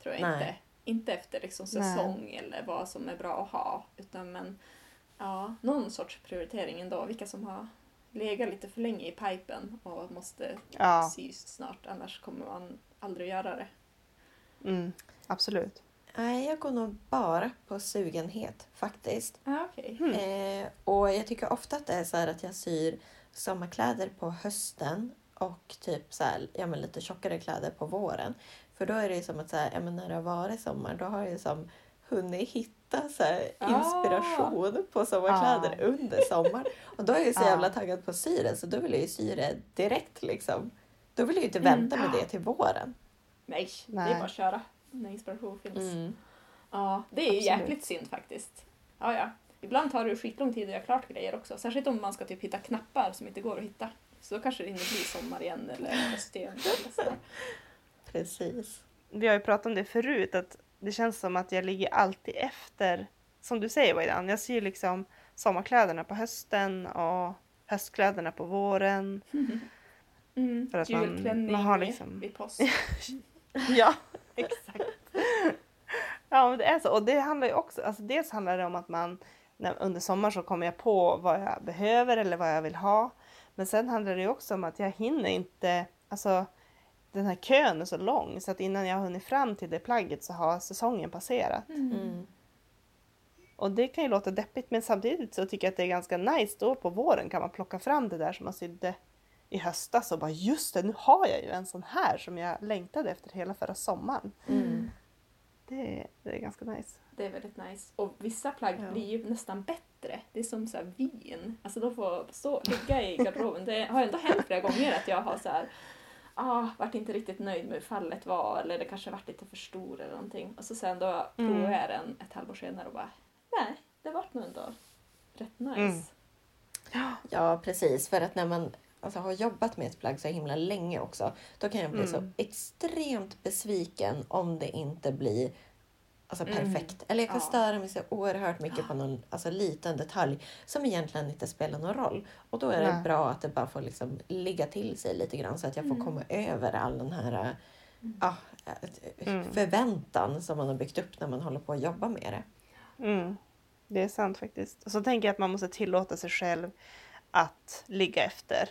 Tror jag Nej. inte. Inte efter liksom Nej. säsong eller vad som är bra att ha. Utan men, ja, någon sorts prioritering ändå. Vilka som har legat lite för länge i pipen och måste Ja, sys snart. Annars kommer man aldrig göra det. mm, absolut. Nej, jag går nog bara på sugenhet faktiskt. Ah, okej. Mm. Eh, och jag tycker ofta att det är så här att jag syr sommarkläder på hösten och typ så här, ja, men lite tjockare kläder på våren. För då är det ju som att så här, ja, men när det har varit sommar då har jag som hunnit hitta så här, Ah. inspiration på sommarkläder Ah. under sommaren. Och då är jag ju så Ah. jävla taggad på att sy det så då vill jag ju sy det direkt liksom. Då vill jag ju inte vänta med det till våren. Nej, det Nej. är bara att köra när inspiration finns. Mm. Ja, det är ju Absolut. jäkligt synd faktiskt. Ja, ja. Ibland tar det skitlång tid att göra klart grejer också. Särskilt om man ska typ hitta knappar som inte går att hitta. Så då kanske det inte blir sommar igen eller höst igen. Eller sådär. Precis. Vi har ju pratat om det förut, att det känns som att jag ligger alltid efter. Som du säger Waidan, jag syr liksom sommarkläderna på hösten och höstkläderna på våren. Mm. För att man- man har liksom- vid påsk. Ja, exakt. Ja, men det är så. Och det handlar ju också, alltså dels handlar det om att man när, under sommaren så kommer jag på vad jag behöver eller vad jag vill ha. Men sen handlar det ju också om att jag hinner inte, alltså den här kön är så lång så att innan jag har hunnit fram till det plagget så har säsongen passerat. Mm. Och det kan ju låta deppigt men samtidigt så tycker jag att det är ganska nice då på våren kan man plocka fram det där som man sydde i höstas och bara just det, nu har jag ju en sån här som jag längtade efter hela förra sommaren. Mm. Det, det är ganska nice. Det är väldigt nice. Och vissa plagg Ja. blir ju nästan bättre. Det är som så här vin. Alltså de får stå, ligga i garderoben. Det har ändå hänt flera gånger att jag har så här ah, varit inte riktigt nöjd med hur fallet var eller det kanske varit lite för stor eller någonting. Och så sen då Mm. provar jag den ett halvår senare och bara nej, det vart nog ändå rätt nice. Mm. Ja, precis. För att när man alltså, har jobbat med ett plagg så himla länge också, då kan jag bli så Mm. extremt besviken om det inte blir alltså, Mm. perfekt. Eller jag kan Ja. störa mig så oerhört mycket på någon alltså, liten detalj som egentligen inte spelar någon roll. Och då är det Nej. bra att det bara får liksom ligga till sig lite grann så att jag får Mm. komma över all den här Mm. ah, eh, Mm. förväntan som man har byggt upp när man håller på att jobba med det. Mm. Det är sant faktiskt. Och så tänker jag att man måste tillåta sig själv att ligga efter.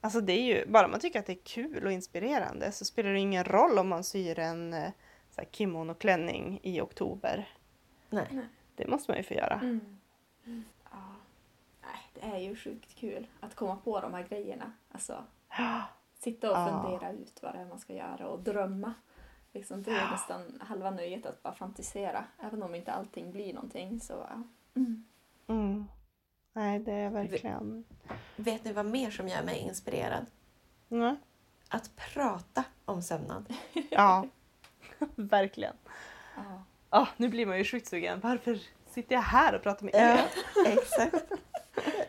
Alltså det är ju, bara man tycker att det är kul och inspirerande så spelar det ingen roll om man syr en eh, så här kimono-klänning i oktober. Nej. Det måste man ju få göra. Mm. Ja. Nej, det är ju sjukt kul att komma på de här grejerna. Alltså, sitta och Ja. fundera ut vad det är man ska göra och drömma. Liksom, det är nästan halva nöjet att bara fantisera. Även om inte allting blir någonting så ja. Mm. Nej, det är verkligen... Vet ni vad mer som gör mig inspirerad? Nej. Att prata om sömnad. Ja, verkligen. Ja. Ah, nu blir man ju sjukt sugen. Varför sitter jag här och pratar med er? exakt.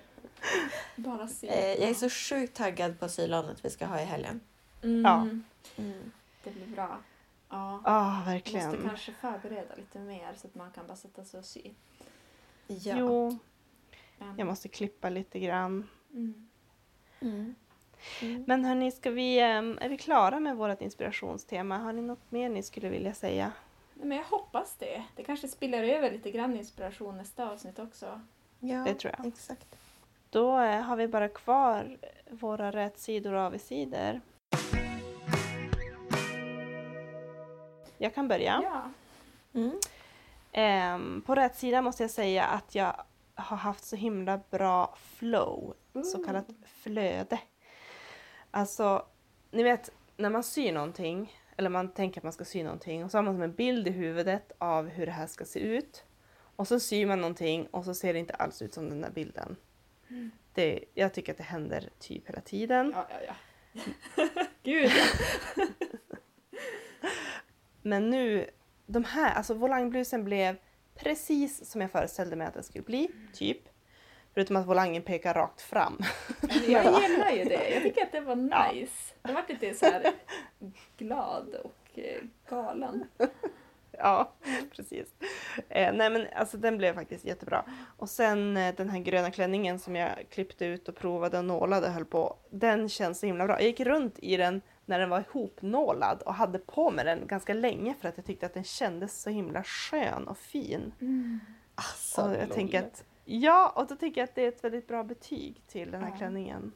Bara se. Eh, jag är så sjukt taggad på sylonet vi ska ha i helgen. Mm. Ja. Mm. Det blir bra. Ja. Måste verkligen. kanske förbereda lite mer så att man kan bara sätta sig och sy. Ja. Jo, jag måste klippa lite grann. mm. Mm. Mm. Men hörni, ska vi, ehm, är vi klara med vårt inspirationstema? Har ni något mer ni skulle vilja säga? Nej, Men jag hoppas det. Det kanske spiller över lite grann inspiration nästa avsnitt också. Ja, Det tror jag. Exakt. Då eh, har vi bara kvar våra rätsidor och avigsidor. Jag kan börja. Ja. Mm. Ehm, på rätt sida måste jag säga att jag har haft så himla bra flow, så kallat flöde. Alltså, ni vet när man syr någonting, eller man tänker att man ska sy någonting och så har man som en bild i huvudet av hur det här ska se ut. Och så syr man någonting och så ser det inte alls ut som den där bilden. Det, jag tycker att det händer typ hela tiden. Ja, ja, ja. Gud. Men nu, de här, alltså volangblusen blev precis som jag föreställde mig att den skulle bli, typ. Förutom att volangen pekar rakt fram. Jag gillar ju det. Jag tycker att det var Ja. nice. Jag vart lite så här glad och eh, galen. ja, precis. Eh, nej men alltså den blev faktiskt jättebra. Och sen eh, den här gröna klänningen som jag klippte ut och provade och nålade och höll på. Den känns så himla bra. Jag gick runt i den när den var ihopnålad och hade på mig den ganska länge för att jag tyckte att den kändes så himla skön och fin. Alltså, och jag lol. tänker att, ja, och då tänker jag att det är ett väldigt bra betyg till den här Ja. klänningen.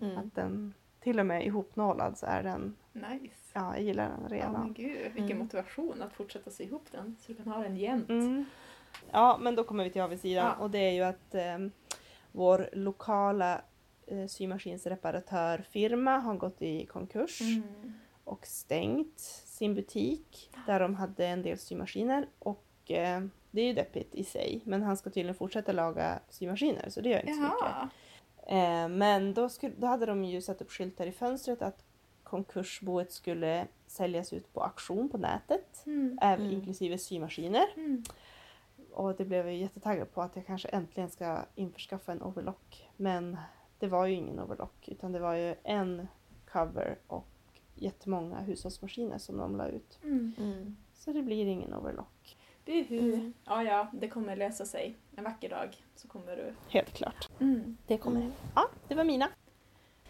Mm. Att den till och med ihopnålad så är den, Nice. ja jag gillar den Ja, redan. men gud, vilken Mm. motivation att fortsätta sy ihop den så du kan ha den jämt. Mm. Ja, men då kommer vi till avigsidan Ja. och det är ju att eh, vår lokala symaskinsreparatörfirma har gått i konkurs Mm. och stängt sin butik där de hade en del symaskiner och eh, det är ju deppigt i sig men han ska tydligen fortsätta laga symaskiner så det gör inte så mycket. Jaha. Eh, men då, skulle, då hade de ju satt upp skyltar i fönstret att konkursboet skulle säljas ut på auktion på nätet, Mm. även Mm. inklusive symaskiner. Mm. Och det blev jag jättetaggad på att jag kanske äntligen ska införskaffa en overlock. Men det var ju ingen overlock utan det var ju en cover och jättemånga hushållsmaskiner som de la ut. Mm. Mm. Så det blir ingen overlock. Buhu. Mm. Ja, ja, det kommer lösa sig. En vacker dag så kommer du... Helt klart. Mm. Det kommer. Mm. Ja, det var mina.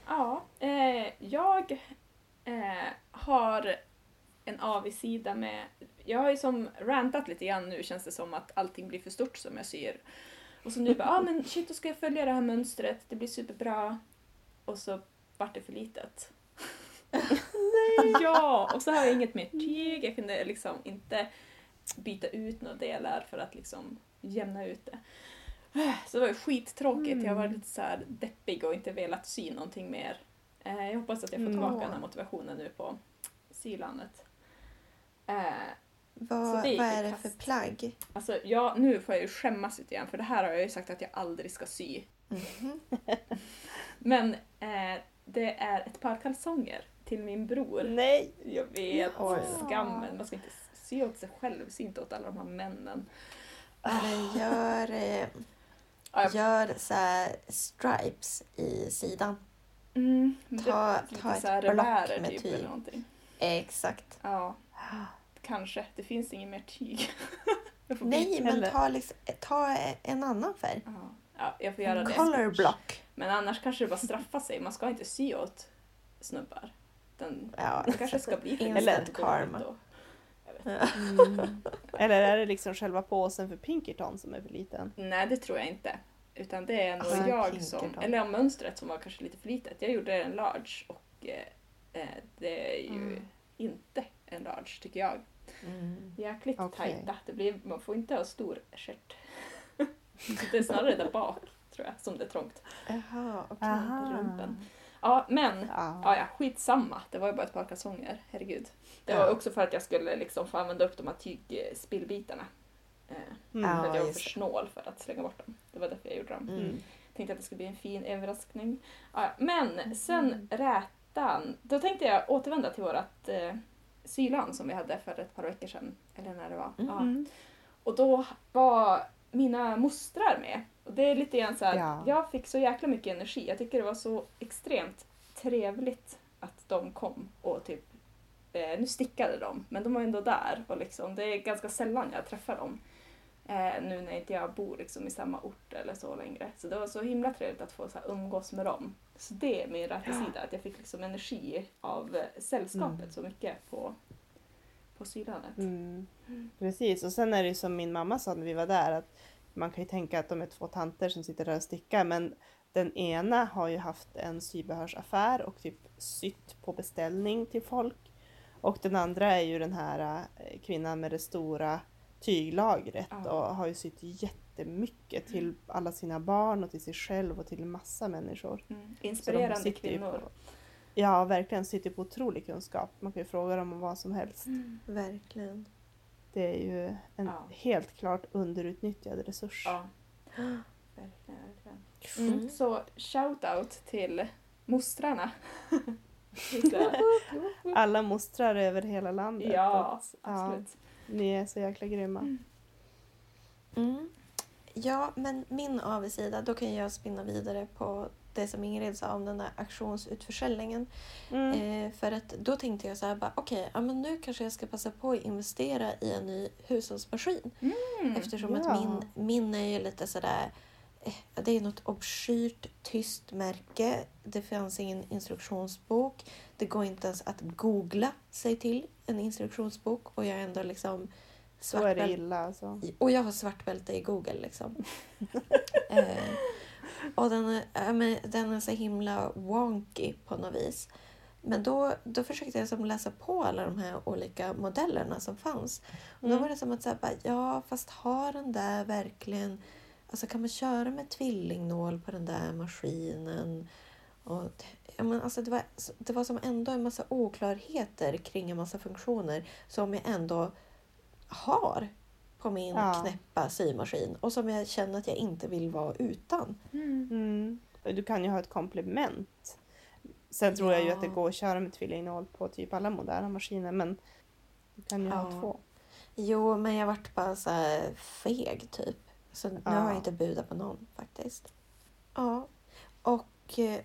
Ja, eh, jag eh, har en avigsida med... Jag har ju som rantat lite grann nu känns det som att allting blir för stort som jag syr. Och så nu bara, ah, men shit då ska jag följa det här mönstret, det blir superbra. Och så vart det för litet. Nej! ja, och så har jag inget mer tyg, jag kunde liksom inte byta ut några delar för att liksom jämna ut det. Så det var ju skittråkigt, jag var Mm. lite så här deppig och inte velat sy någonting mer. Eh, Jag hoppas att jag får Mm. tillbaka den här motivationen nu på sylandet. Vad, det vad är det för plagg? Alltså, ja, nu får jag ju skämmas lite grann för det här har jag ju sagt att jag aldrig ska sy. Mhm. Men eh, det är ett par kalsonger till min bror. Nej! Jag vet, Oj. skammen. Man ska inte sy åt sig själv, sy inte åt alla de här männen. Eller gör, eh, jag- gör så här stripes i sidan. Mm, Ta- ta ett block med typ tyg. Exakt. Ja, kanske. Det finns inget mer tyg. jag får Nej, men Eller- ta, liksom, ta en annan färg. Ja. ja, jag får göra det. Color block. Men annars kanske det bara straffar sig. Man ska inte sy åt snubbar. Den, Ja, det kanske ska bli lätt karma. då. Mm. Eller är det liksom själva påsen för Pinkerton som är för liten? Nej, det tror jag inte. Utan det är nog Alltså, jag som, Pinkerton. eller ja, mönstret som var kanske lite för litet. Jag gjorde en large och eh, eh, det är ju Mm. inte en large tycker jag. Mm. Jäkligt Okej. tajta. Det blir, man får inte ha stor stjärt. det är snarare där bak tror jag som det är trångt. Jaha, okej. rumpen. Ja, men Ja. Ja, ja, skitsamma. Det var ju bara ett par kalsonger. Herregud. Det Ja. var också för att jag skulle liksom få använda upp de här tygspillbitarna. Eh, Mm. för att Ja, jag var för snål för att slänga bort dem. Det var därför jag gjorde dem. Mm. Tänkte att det skulle bli en fin överraskning. Ja, men Mm. sen rätan. Då tänkte jag återvända till vårat eh, sylan som vi hade för ett par veckor sedan. Eller när det var. Ja. Mm. Och då var mina mostrar med. Och det är lite grann så här, Ja. jag fick så jäkla mycket energi. Jag tycker det var så extremt trevligt att de kom och typ, eh, nu stickade de, men de var ändå där och liksom, det är ganska sällan jag träffar dem. Eh, nu när inte jag bor liksom i samma ort eller så längre. Så det var så himla trevligt att få så här, umgås med dem. Så det är min rättesida, att jag fick liksom energi av eh, sällskapet Mm. så mycket på, på sylandet. Mm. Precis, och sen är det ju som min mamma sa när vi var där att man kan ju tänka att de är två tanter som sitter där och stickar men den ena har ju haft en sybehörsaffär och typ sytt på beställning till folk. Och den andra är ju den här eh, kvinnan med det stora tyglagret Ja. och har ju sytt jättemycket till alla sina barn och till sig själv och till massa människor. Mm. Inspirerande kvinnor. På, ja, verkligen sitter på otrolig kunskap. Man kan ju fråga dem om vad som helst. Verkligen. Det är ju en Ja. helt klart underutnyttjad resurs. Ja. Verkligen, verkligen. Mm. Mm. Så shout-out till mostrarna. Alla mostrar över hela landet. ja, Att, ja, absolut. ni är så jäkla grymma. Mm. Ja, men min avigsida, då kan jag spinna vidare på det som Ingrid sa om den där auktionsutförsäljningen. Mm. Eh, för att då tänkte jag så här, bara, okej, ja, men nu kanske jag ska passa på att investera i en ny hushållsmaskin. Mm. Eftersom ja. att min, min är ju lite sådär, eh, det är något obskyrt tyst märke. Det fanns ingen instruktionsbok. Det går inte ens att googla sig till en instruktionsbok och jag ändå liksom Så är det illa alltså. Och jag har svart bälte i Google liksom. eh, och den men den är så himla wonky på något vis. Men då, då försökte jag som läsa på alla de här olika modellerna som fanns. Och då Mm. var det som att säga, ja fast har den där verkligen... Alltså kan man köra med tvillingnål på den där maskinen? Och, ja, men alltså det, var, det var som ändå en massa oklarheter kring en massa funktioner som jag ändå har på min Ja. knäppa symaskin och som jag känner att jag inte vill vara utan. Mm. Mm. Du kan ju ha ett komplement. Sen tror jag ju Ja. att det går att köra med tvillingnål på typ alla moderna maskiner men du kan ju ha Ja. två. Jo, men jag vart bara så här feg typ. Så nu Ja. har jag inte budat på någon faktiskt. Ja, och eh,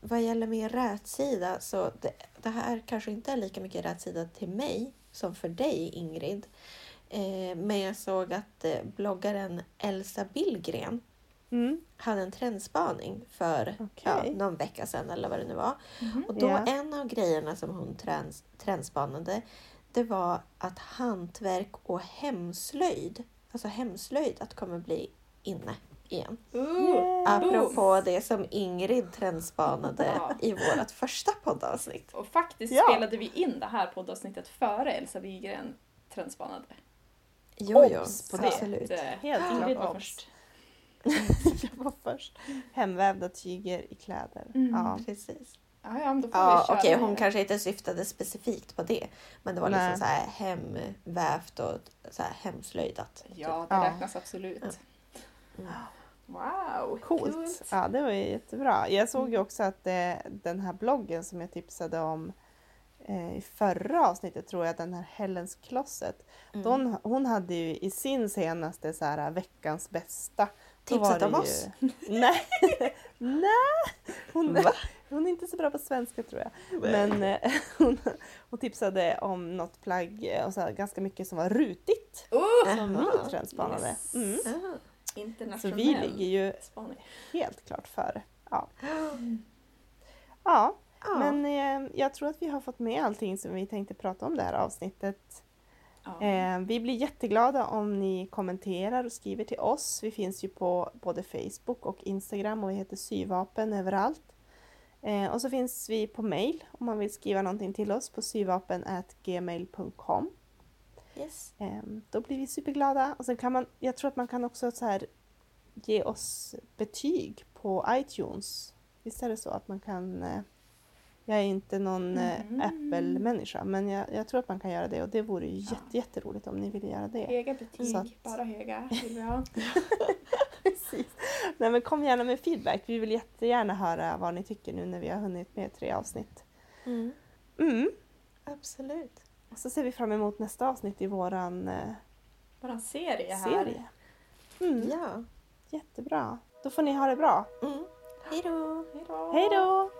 vad gäller min rätsida så det, det här kanske inte är lika mycket rätsida till mig som för dig Ingrid. Eh, men jag såg att eh, bloggaren Elsa Billgren Mm. hade en trendspaning för ja, Okej. någon vecka sedan eller vad det nu var. Mhm. Och då Ja. en av grejerna som hon trends, trendspanade det var att hantverk och hemslöjd, alltså hemslöjd, att kommer bli inne igen. Ooh. Apropå det som Ingrid trendspanade Ja. i vårt första poddavsnitt. Och faktiskt Ja. spelade vi in det här poddavsnittet före Elsa Wigren trendspanade. Jo, jo, Obs på det. absolut. Eh, Helt Ingrid klart var först. jag var först. Hemvävda tyger i kläder. Mm. Ja. Precis. Ja, ja, men då får Ja, vi köra okej, med hon det. kanske inte syftade specifikt på det. Men det var liksom Nej. så här hemvävt och så här hemslöjdat. Ja, det Ja. räknas absolut. Mm. Wow, Coolt. Ja, det var jättebra. Jag såg ju också att eh, den här bloggen som jag tipsade om eh, i förra avsnittet tror jag, den här Hellens Closet. Mm. Hon, hon hade ju i sin senaste så här, veckans bästa. om ju- oss? Nej, nej. Hon, Va? hon är inte så bra på svenska tror jag. Men eh, hon, hon tipsade om något plagg eh, och så här, ganska mycket som var rutigt. Oh, Som vi trendspanade. Yes. Mm. Ah. Så internationell vi ligger ju spaning. helt klart före. Ja. Ja, Ja. men eh, jag tror att vi har fått med allting som vi tänkte prata om det här avsnittet. Ja. Eh, vi blir jätteglada om ni kommenterar och skriver till oss. Vi finns ju på både Facebook och Instagram och vi heter Syvapen överallt. Eh, och så finns vi på mail om man vill skriva någonting till oss på syvapen.gmail.com. Yes. Eh, då blir vi superglada. Och sen kan man, jag tror att man kan också så här ge oss betyg på iTunes. Visst är det så att man kan eh, jag är inte någon eh, Mhm. Apple-människa men jag, jag tror att man kan göra det och det vore ju Ja. jätte, jätteroligt om ni ville göra det. Höga betyg, att- bara höga vill vi ha. Precis. Nej men kom gärna med feedback. Vi vill jättegärna höra vad ni tycker nu när vi har hunnit med tre avsnitt. Mm. Mm. Absolut. Och så ser vi fram emot nästa avsnitt i våran eh, Bara serie här. serie. Mm. Ja. Jättebra. Då får ni ha det bra. Mm. Hej då! Hej då!